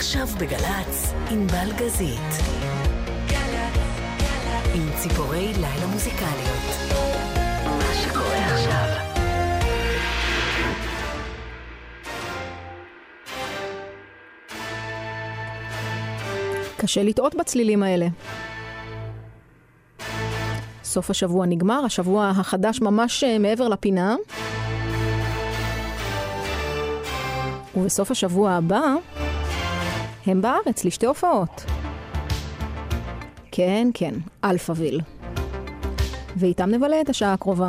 עכשיו בגל"צ, ענבל גזית. עם ציפורי לילה מוזיקליות. מה שקורה עכשיו. קשה לטעות בצלילים האלה. סוף השבוע נגמר, השבוע החדש ממש אה, מעבר לפינה. ובסוף השבוע הבא הם בארץ לשתי הופעות. כן, כן, אלפאוויל. ואיתם נבלה את השעה הקרובה.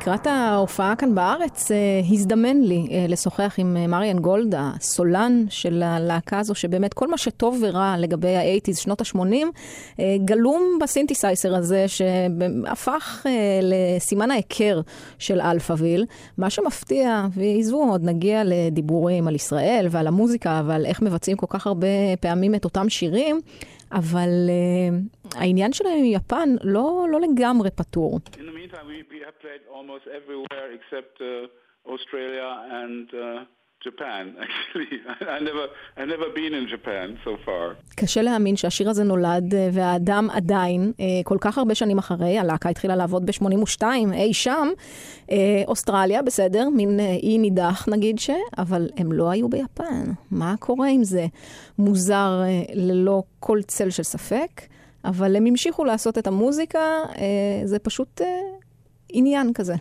לקראת ההופעה כאן בארץ, אה, הזדמן לי אה, לשוחח עם אה, מריאן גולד, הסולן של הלהקה הזו, שבאמת כל מה שטוב ורע לגבי האייטיז, שנות ה-80, גלום בסינתסייזר הזה, שהפך לסימן ההיכר של אלפאוויל. מה שמפתיע, ועזבו, עוד נגיע לדיבורים על ישראל ועל המוזיקה ועל איך מבצעים כל כך הרבה פעמים את אותם שירים, אבל אה, העניין שלהם עם יפן לא, לא לגמרי פתור. almost everywhere except uh, Australia and uh, Japan, actually. I never, I never been in Japan so far. קשה להאמין שהשיר הזה נולד, uh, והאדם עדיין, uh, כל כך הרבה שנים אחרי, הלהקה התחילה לעבוד ב-82, אי שם, uh, אוסטרליה, בסדר, מין אי נידח נגיד ש, אבל הם לא היו ביפן. מה קורה עם זה? מוזר ללא כל צל של ספק, אבל הם המשיכו לעשות את המוזיקה, זה פשוט İniyan kızı.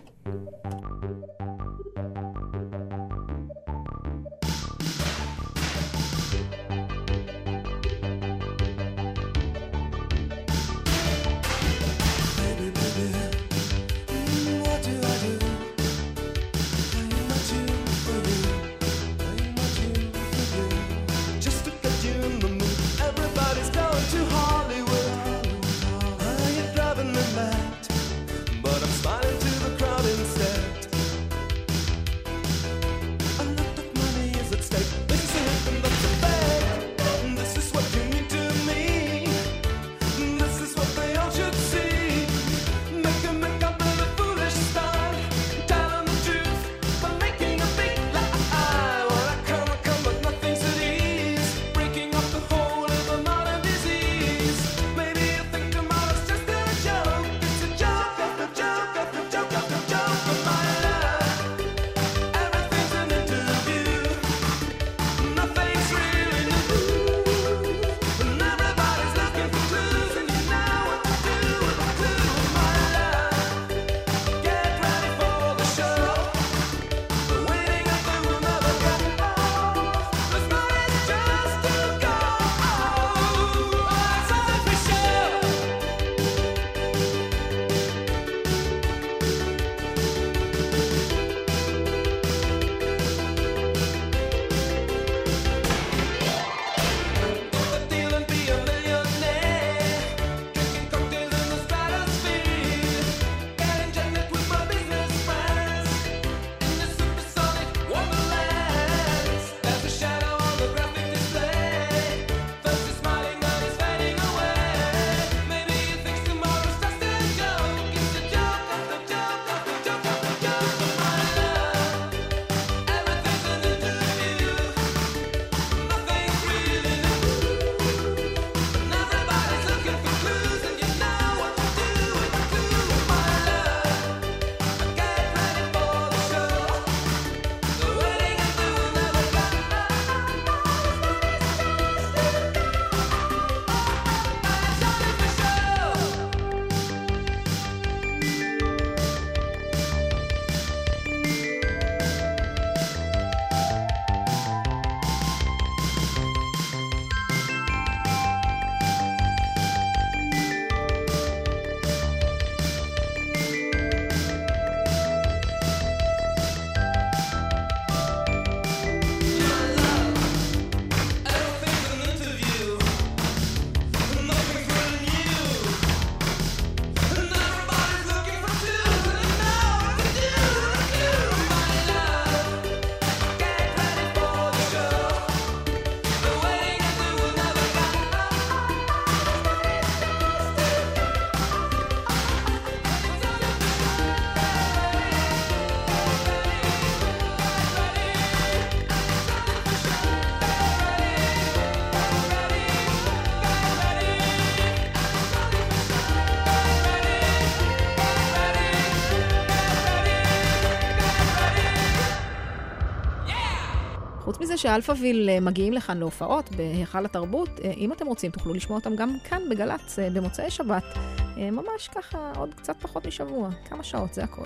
שאלפאוויל אה, מגיעים לכאן להופעות בהיכל התרבות. אה, אם אתם רוצים, תוכלו לשמוע אותם גם כאן בגל"צ אה, במוצאי שבת. ממש ככה, עוד קצת פחות משבוע, כמה שעות, זה הכל.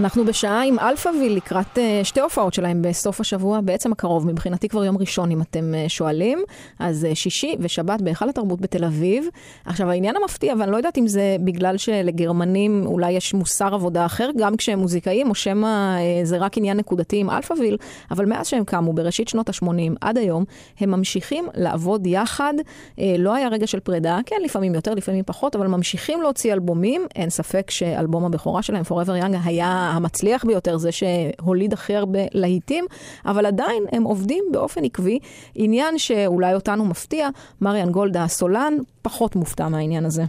אנחנו בשעה עם אלפאוויל לקראת אה, שתי הופעות שלהם בסוף השבוע, בעצם הקרוב, מבחינתי כבר יום ראשון אם אתם אה, שואלים, אז אה, שישי ושבת בהיכל התרבות בתל אביב. עכשיו העניין המפתיע, ואני לא יודעת אם זה בגלל שלגרמנים אולי יש מוסר עבודה אחר, גם כשהם מוזיקאים, או שמא זה רק עניין נקודתי עם אלפאוויל, אבל מאז שהם קמו, בראשית שנות ה-80 עד היום, הם ממשיכים לעבוד יחד. לא היה רגע של פרידה, כן, לפעמים יותר, לפעמים פחות, אבל ממשיכים להוציא אלבומים. אין ספק שאלבום הבכורה שלהם, Forever Young, היה המצליח ביותר, זה שהוליד הכי הרבה להיטים, אבל עדיין הם עובדים באופן עקבי. עניין שאולי אותנו מפתיע, מריאן גולדה הסולן פחות מופתע מהעניין הזה.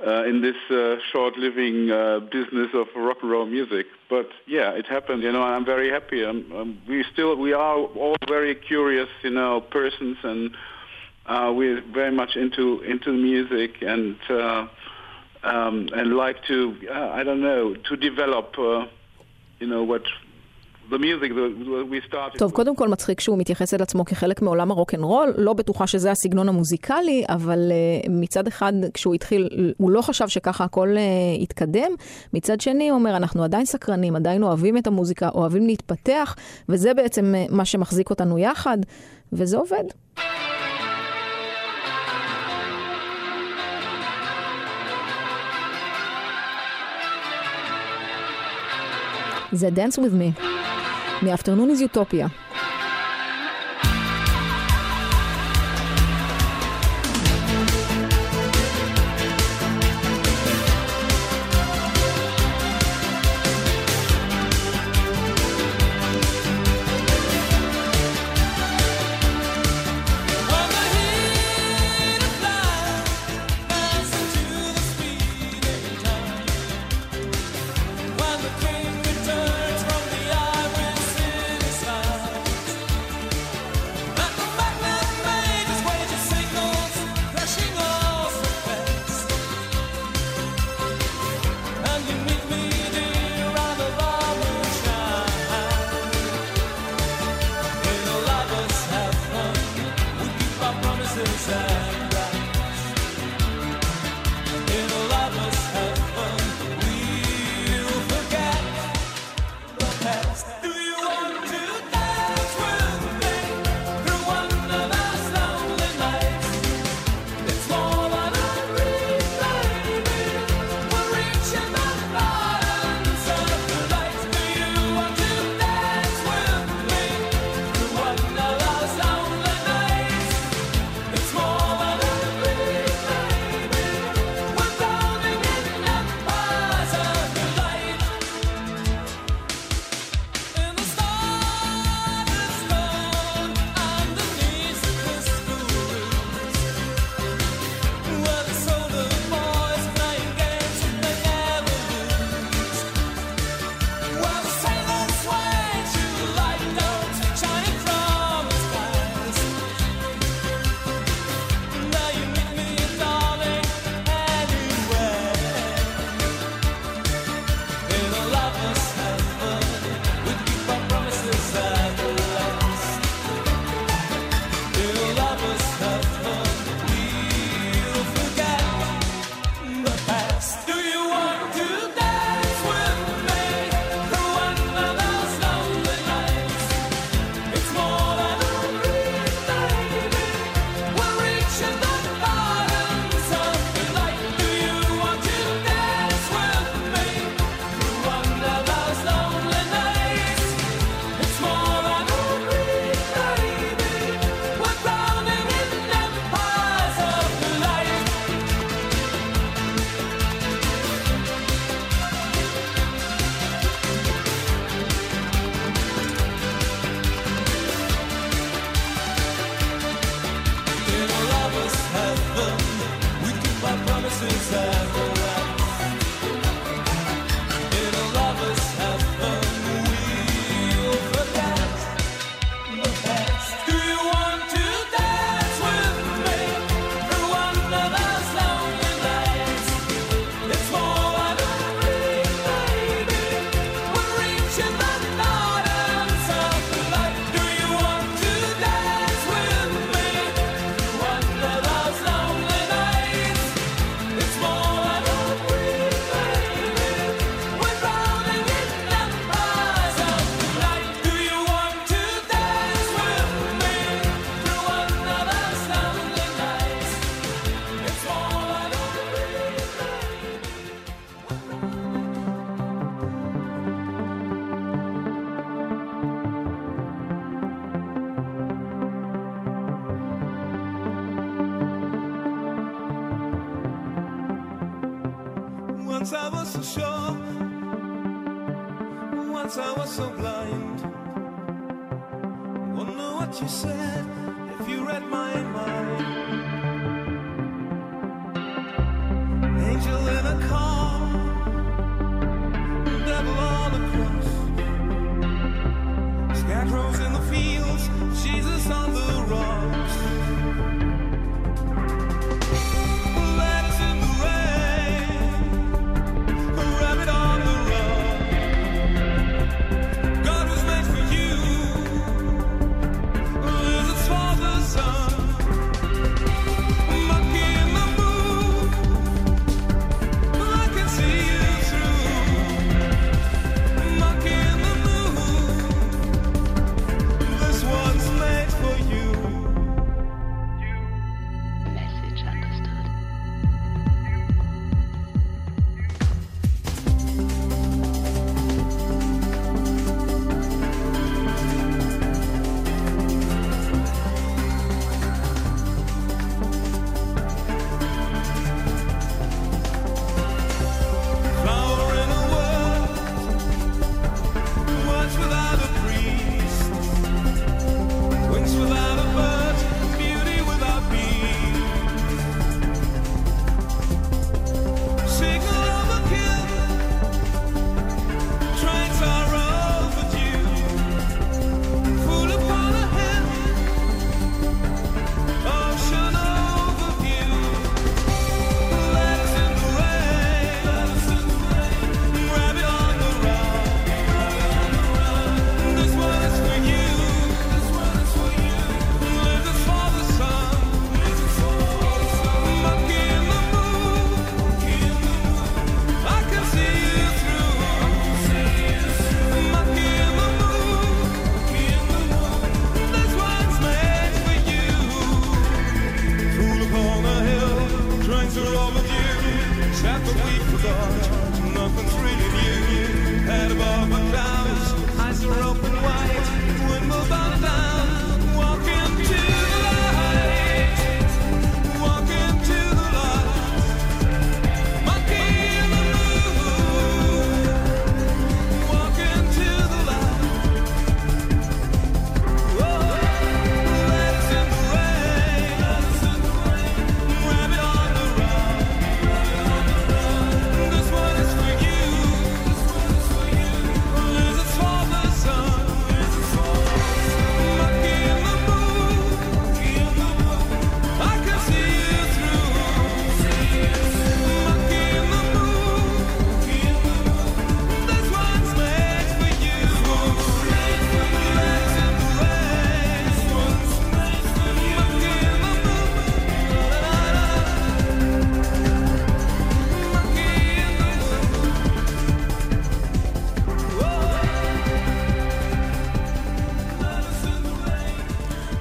Uh, uh, in this uh, short-living uh, business of rock and roll music. But yeah, it happened. You know, I'm very happy. Um, um, we still we are all very curious, you know, persons, and uh, we're very much into into music and uh, um, and like to uh, I don't know to develop, uh, you know, what. טוב, קודם כל מצחיק שהוא מתייחס אל עצמו כחלק מעולם הרוקנרול, לא בטוחה שזה הסגנון המוזיקלי, אבל uh, מצד אחד, כשהוא התחיל, הוא לא חשב שככה הכל uh, יתקדם. מצד שני, הוא אומר, אנחנו עדיין סקרנים, עדיין אוהבים את המוזיקה, אוהבים להתפתח, וזה בעצם uh, מה שמחזיק אותנו יחד, וזה עובד. זה Dance With Me, מ-Afternoon is Utopia.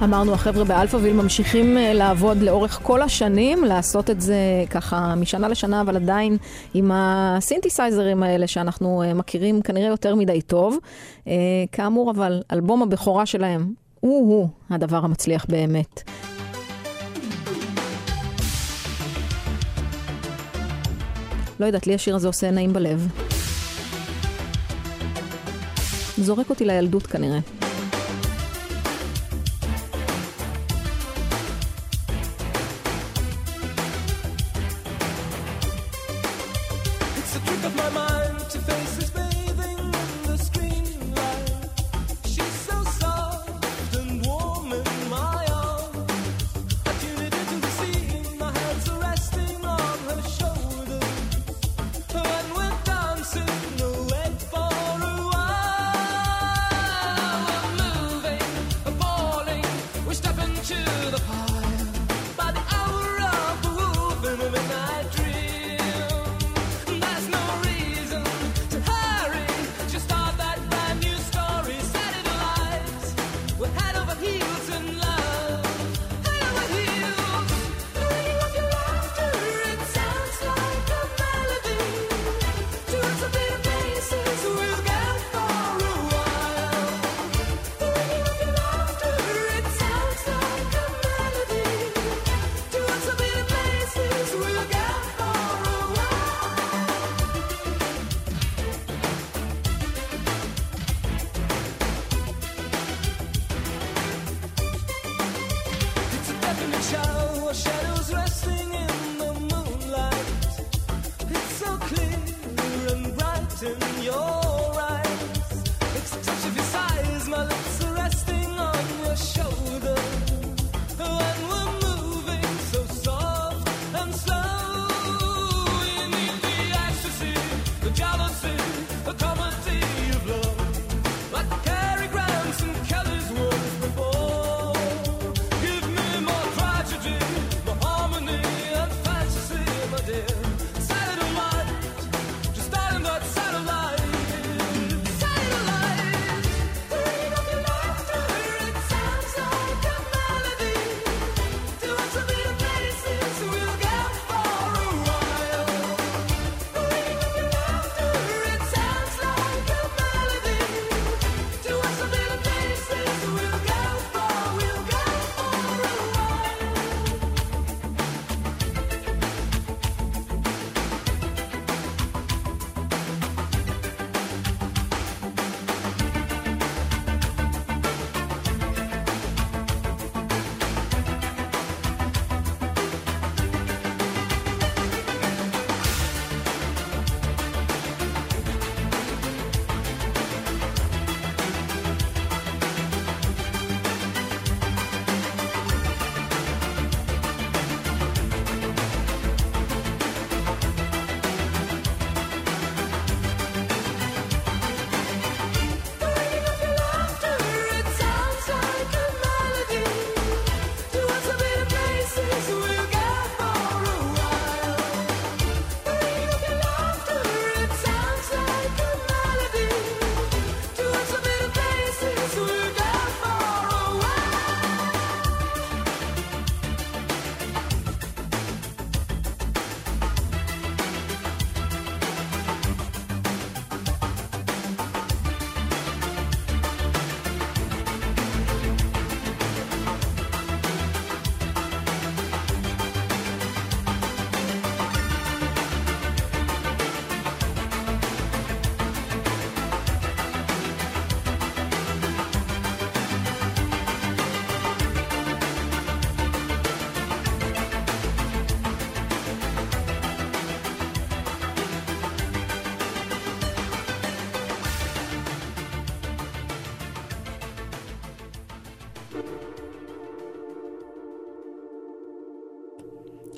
אמרנו, החבר'ה באלפאוויל ממשיכים אה, לעבוד לאורך כל השנים, לעשות את זה ככה משנה לשנה, אבל עדיין עם הסינתסייזרים האלה שאנחנו אה, מכירים כנראה יותר מדי טוב. אה, כאמור, אבל אלבום הבכורה שלהם הוא-הוא הדבר המצליח באמת. לא יודעת, לי השיר הזה עושה נעים בלב. זורק אותי לילדות כנראה.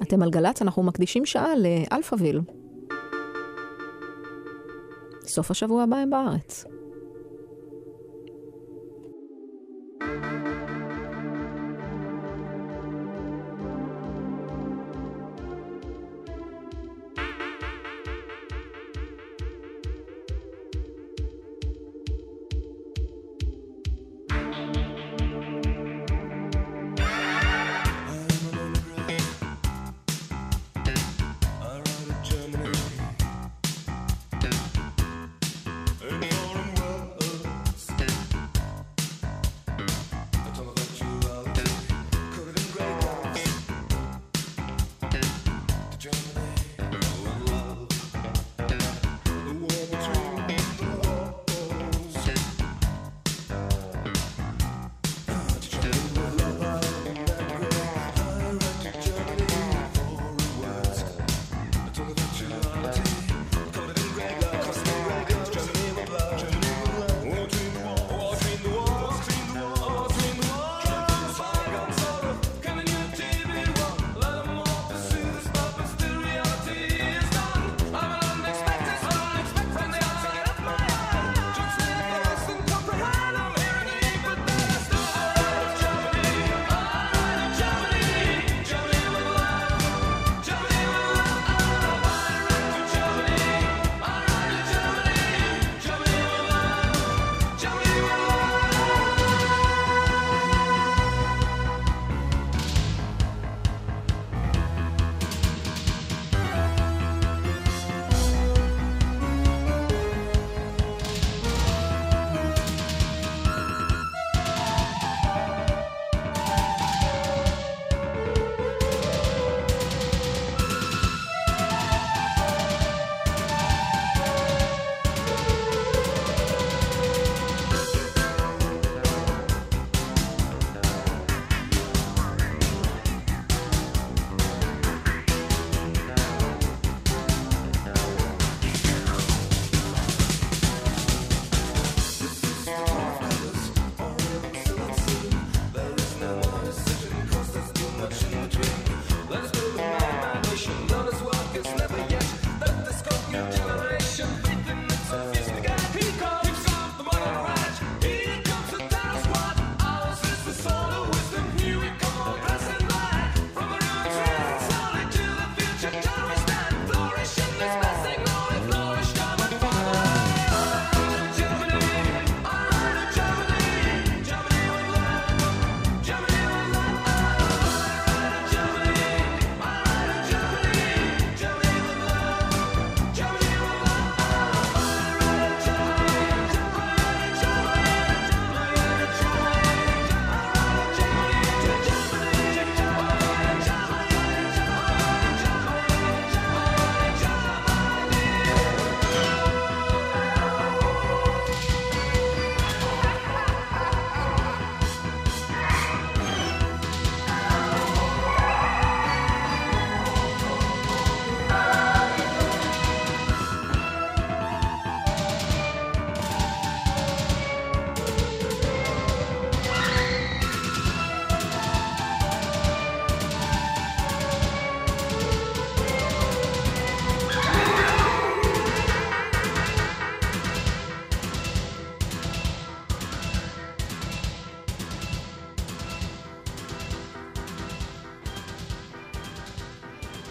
אתם על גל"צ, אנחנו מקדישים שעה לאלפאוויל. סוף השבוע הבא הם בארץ.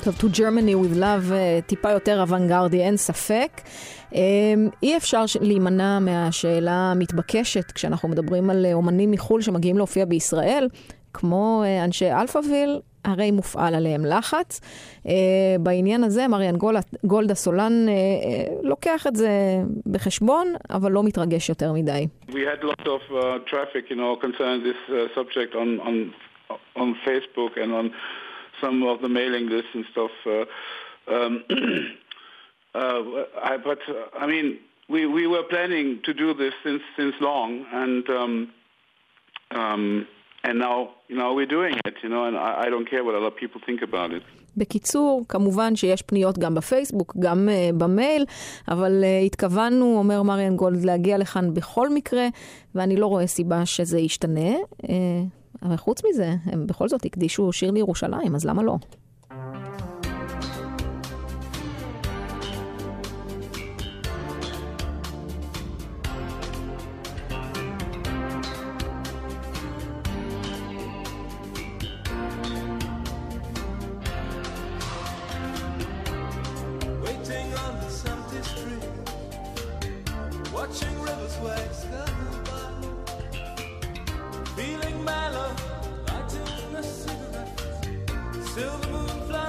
טוב, To Germany with Love אה, טיפה יותר אוונגרדי, אין ספק. אה, אי אפשר להימנע מהשאלה המתבקשת כשאנחנו מדברים על אה, אומנים מחו"ל שמגיעים להופיע בישראל, כמו אנשי אלפאוויל, הרי מופעל עליהם לחץ. אה, בעניין הזה מריאן גולד, גולד הסולן אה, אה, לוקח את זה בחשבון, אבל לא מתרגש יותר מדי. We had lots of uh, traffic, you know, concerning this uh, subject on, on on Facebook and on some of the mailing lists and stuff. Uh, um, uh, I, but uh, I mean, we, we were planning to do this since since long, and um, um, and now you know we're doing it, you know, and I, I don't care what other people think about it. בקיצור, כמובן שיש פניות גם בפייסבוק, גם uh, במייל, אבל uh, התכוונו, אומר מריאן גולד, להגיע לכאן בכל מקרה, ואני לא רואה סיבה שזה ישתנה. Uh, אבל חוץ מזה, הם בכל זאת הקדישו שיר לירושלים, אז למה לא? moonflower.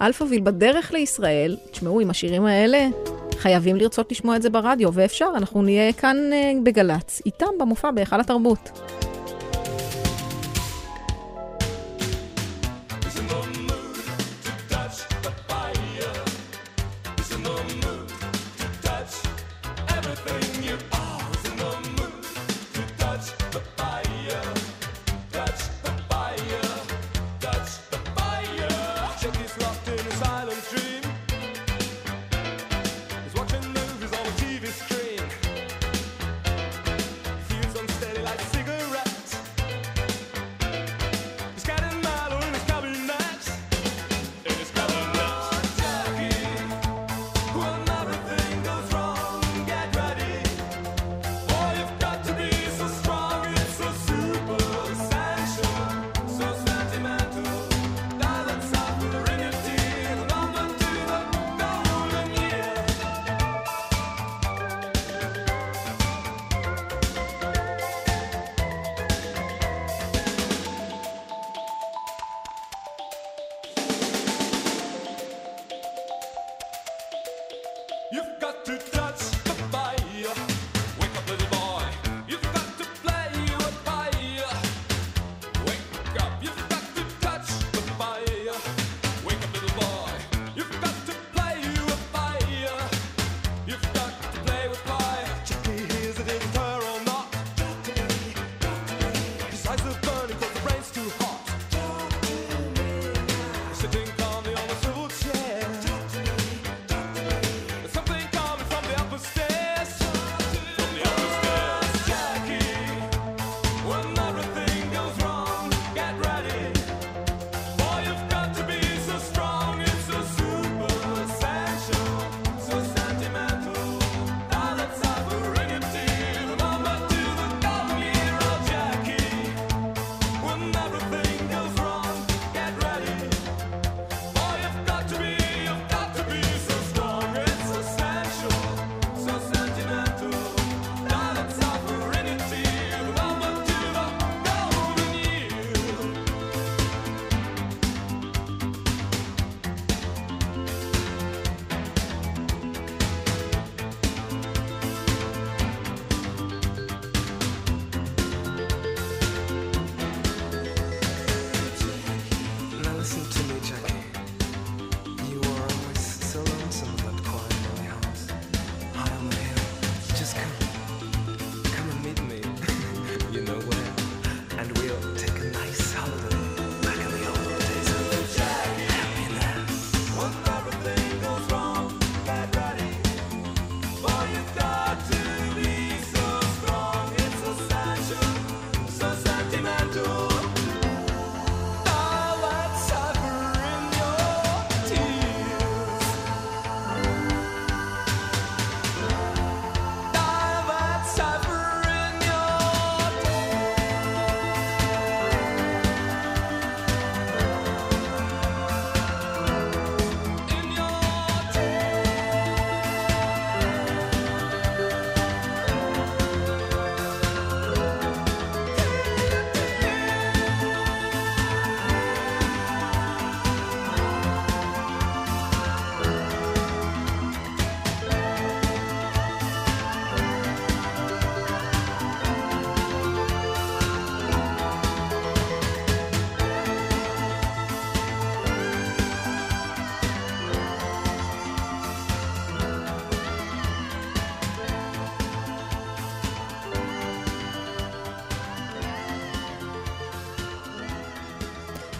אלפאוויל בדרך לישראל, תשמעו, עם השירים האלה, חייבים לרצות לשמוע את זה ברדיו, ואפשר, אנחנו נהיה כאן אה, בגל"צ, איתם במופע בהיכל התרבות.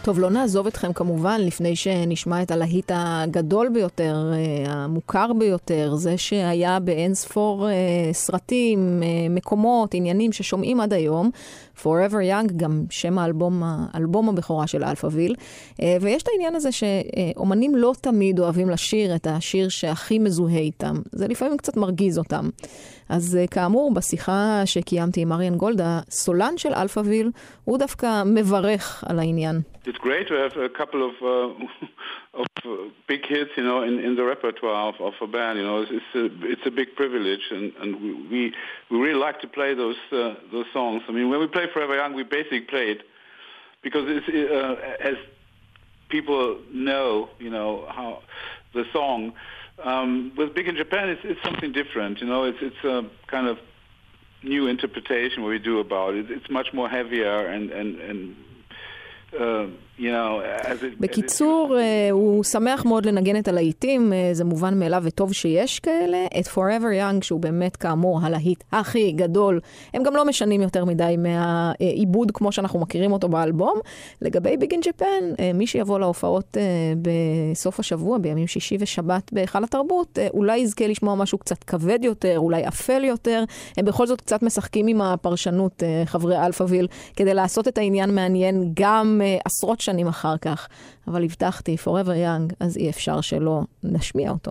טוב, לא נעזוב אתכם כמובן לפני שנשמע את הלהיט הגדול ביותר, אה, המוכר ביותר, זה שהיה באין ספור אה, סרטים, אה, מקומות, עניינים ששומעים עד היום. Forever Young, גם שם האלבום, האלבום הבכורה של אלפאוויל. אה, ויש את העניין הזה שאומנים לא תמיד אוהבים לשיר את השיר שהכי מזוהה איתם. זה לפעמים קצת מרגיז אותם. אז אה, כאמור, בשיחה שקיימתי עם מריאן גולד, הסולן של אלפאוויל, הוא דווקא מברך על העניין. It's great to have a couple of uh, of uh, big hits, you know, in, in the repertoire of, of a band. You know, it's, it's a it's a big privilege, and, and we we really like to play those uh, those songs. I mean, when we play Forever Young, we basically play it because it's uh, as people know, you know, how the song. Um, with Big in Japan, it's it's something different. You know, it's it's a kind of new interpretation we do about it. It's much more heavier and and and uh, בקיצור, אה, הוא שמח מאוד לנגן את הלהיטים, אה, זה מובן מאליו וטוב שיש כאלה. את Forever Young, שהוא באמת כאמור הלהיט הכי גדול, הם גם לא משנים יותר מדי מהעיבוד כמו שאנחנו מכירים אותו באלבום. לגבי in Japan, אה, מי שיבוא להופעות בסוף השבוע, בימים שישי ושבת בהיכל התרבות, אולי יזכה לשמוע משהו קצת כבד יותר, אולי אפל יותר. הם בכל זאת קצת משחקים עם הפרשנות, חברי אלפאוויל, כדי לעשות את העניין מעניין גם עשרות שנים אחר כך, אבל הבטחתי, Forever Young, אז אי אפשר שלא נשמיע אותו.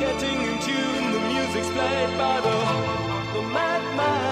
getting in tune. The music's played by the, the madman.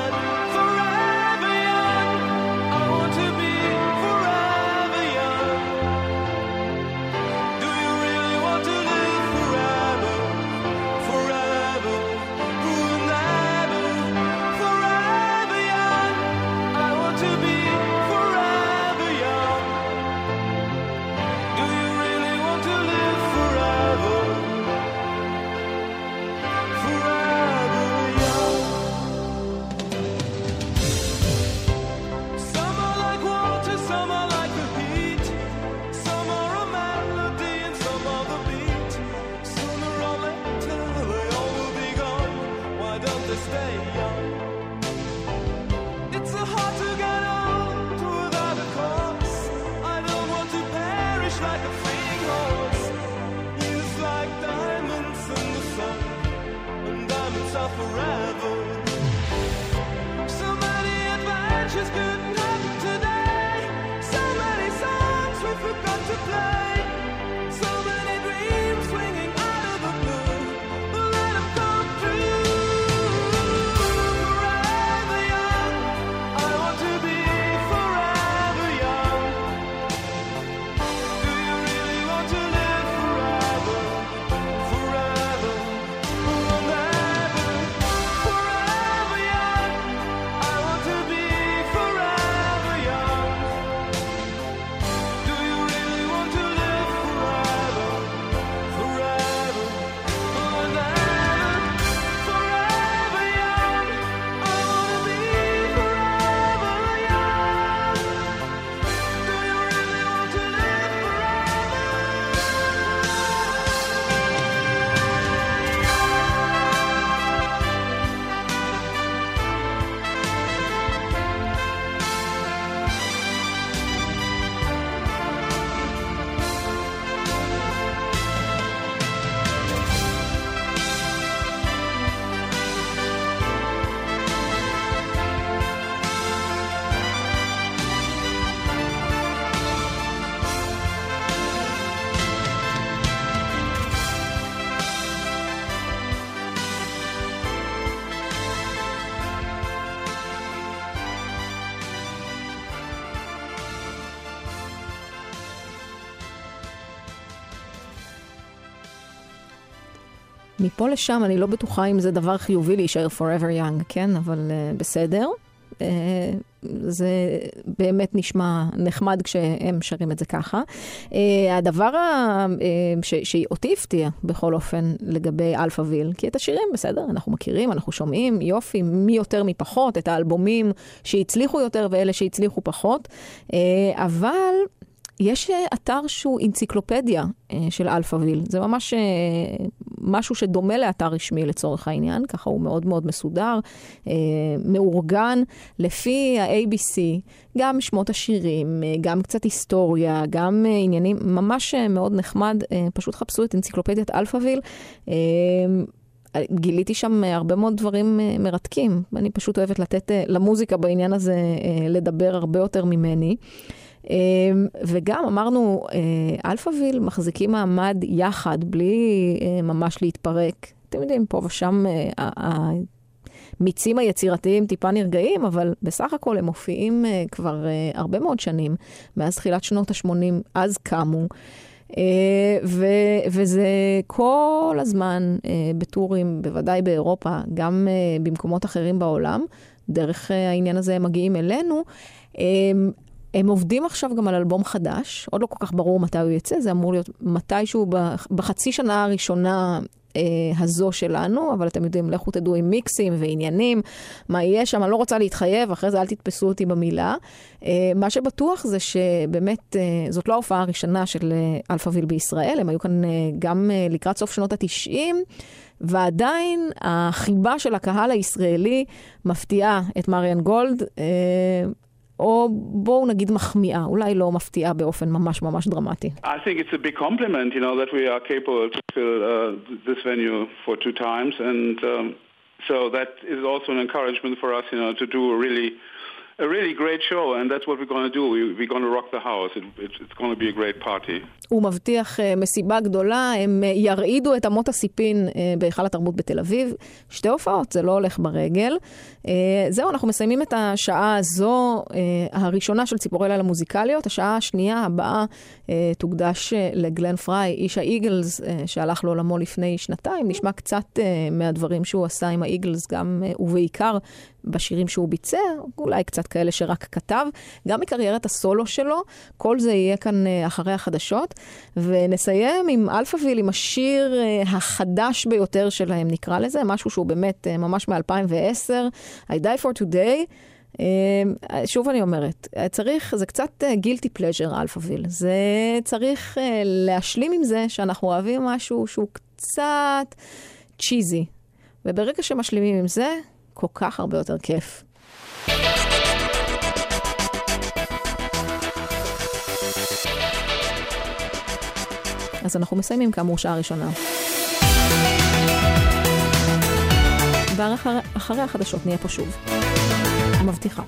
מפה לשם אני לא בטוחה אם זה דבר חיובי להישאר forever young, כן? אבל אה, בסדר. אה, זה באמת נשמע נחמד כשהם שרים את זה ככה. Uh, הדבר אה, שאותי הפתיע בכל אופן לגבי אלפאוויל, כי את השירים בסדר, אנחנו מכירים, אנחנו שומעים, יופי, מי יותר מי פחות, את האלבומים שהצליחו יותר ואלה שהצליחו פחות, אה, אבל... יש אה, אתר שהוא אנציקלופדיה אה, של אלפאוויל. זה ממש אה, משהו שדומה לאתר רשמי לצורך העניין, ככה הוא מאוד מאוד מסודר, מאורגן, לפי ה-ABC, גם שמות השירים, גם קצת היסטוריה, גם עניינים, ממש מאוד נחמד, פשוט חפשו את אנציקלופדיית אלפאוויל. גיליתי שם הרבה מאוד דברים מרתקים. אני פשוט אוהבת לתת למוזיקה בעניין הזה לדבר הרבה יותר ממני. אמ, וגם אמרנו, אה, אלפאוויל מחזיקים מעמד יחד, בלי אה, ממש להתפרק. אתם יודעים, פה ושם המיצים אה, היצירתיים טיפה נרגעים, אבל בסך הכל הם מופיעים כבר הרבה מאוד שנים, מאז תחילת שנות ה-80, אז קמו. ו- וזה כל הזמן בטורים, בוודאי באירופה, גם במקומות אחרים בעולם. דרך העניין הזה הם מגיעים אלינו. הם עובדים עכשיו גם על אלבום חדש, עוד לא כל כך ברור מתי הוא יצא, זה אמור להיות מתישהו בחצי שנה הראשונה אה, הזו שלנו, אבל אתם יודעים, לכו תדעו עם מיקסים ועניינים, מה יהיה שם, אני לא רוצה להתחייב, אחרי זה אל תתפסו אותי במילה. אה, מה שבטוח זה שבאמת, אה, זאת לא ההופעה הראשונה של אה, אלפאוויל בישראל, הם היו כאן אה, גם אה, לקראת סוף שנות ה-90. ועדיין החיבה של הקהל הישראלי מפתיעה את מריאן גולד. אה, או בואו נגיד מחמיאה, אולי לא מפתיעה באופן ממש ממש דרמטי. I think it's a big compliment, you know, that we are capable to fill uh, this venue for two times, and um, so that is also an encouragement for us, you know, to do a really a really great show, and that's what we're going to do. We, we're going to rock the house. It, it, it's going to be a great party. הוא מבטיח uh, מסיבה גדולה, הם uh, ירעידו את אמות הסיפין uh, בהיכל התרבות בתל אביב. שתי הופעות, זה לא הולך ברגל. זהו, אנחנו מסיימים את השעה הזו, הראשונה של ציפורי לילה מוזיקליות. השעה השנייה הבאה תוקדש לגלן פריי, איש האיגלס, שהלך לעולמו לפני שנתיים. נשמע קצת מהדברים שהוא עשה עם האיגלס, גם ובעיקר בשירים שהוא ביצע, אולי קצת כאלה שרק כתב, גם מקריירת הסולו שלו. כל זה יהיה כאן אה, אחרי החדשות. ונסיים עם Alphaville, עם השיר אה, החדש ביותר שלהם, נקרא לזה, משהו שהוא באמת אה, ממש מ-2010, I Die for Today. שוב אני אומרת, צריך, זה קצת guilty pleasure, Alphaville. זה צריך להשלים עם זה שאנחנו אוהבים משהו שהוא קצת cheesy. וברגע שמשלימים עם זה, כל כך הרבה יותר כיף. אז אנחנו מסיימים כאמור שעה ראשונה. ואחרי החדשות נהיה פה שוב. מבטיחה.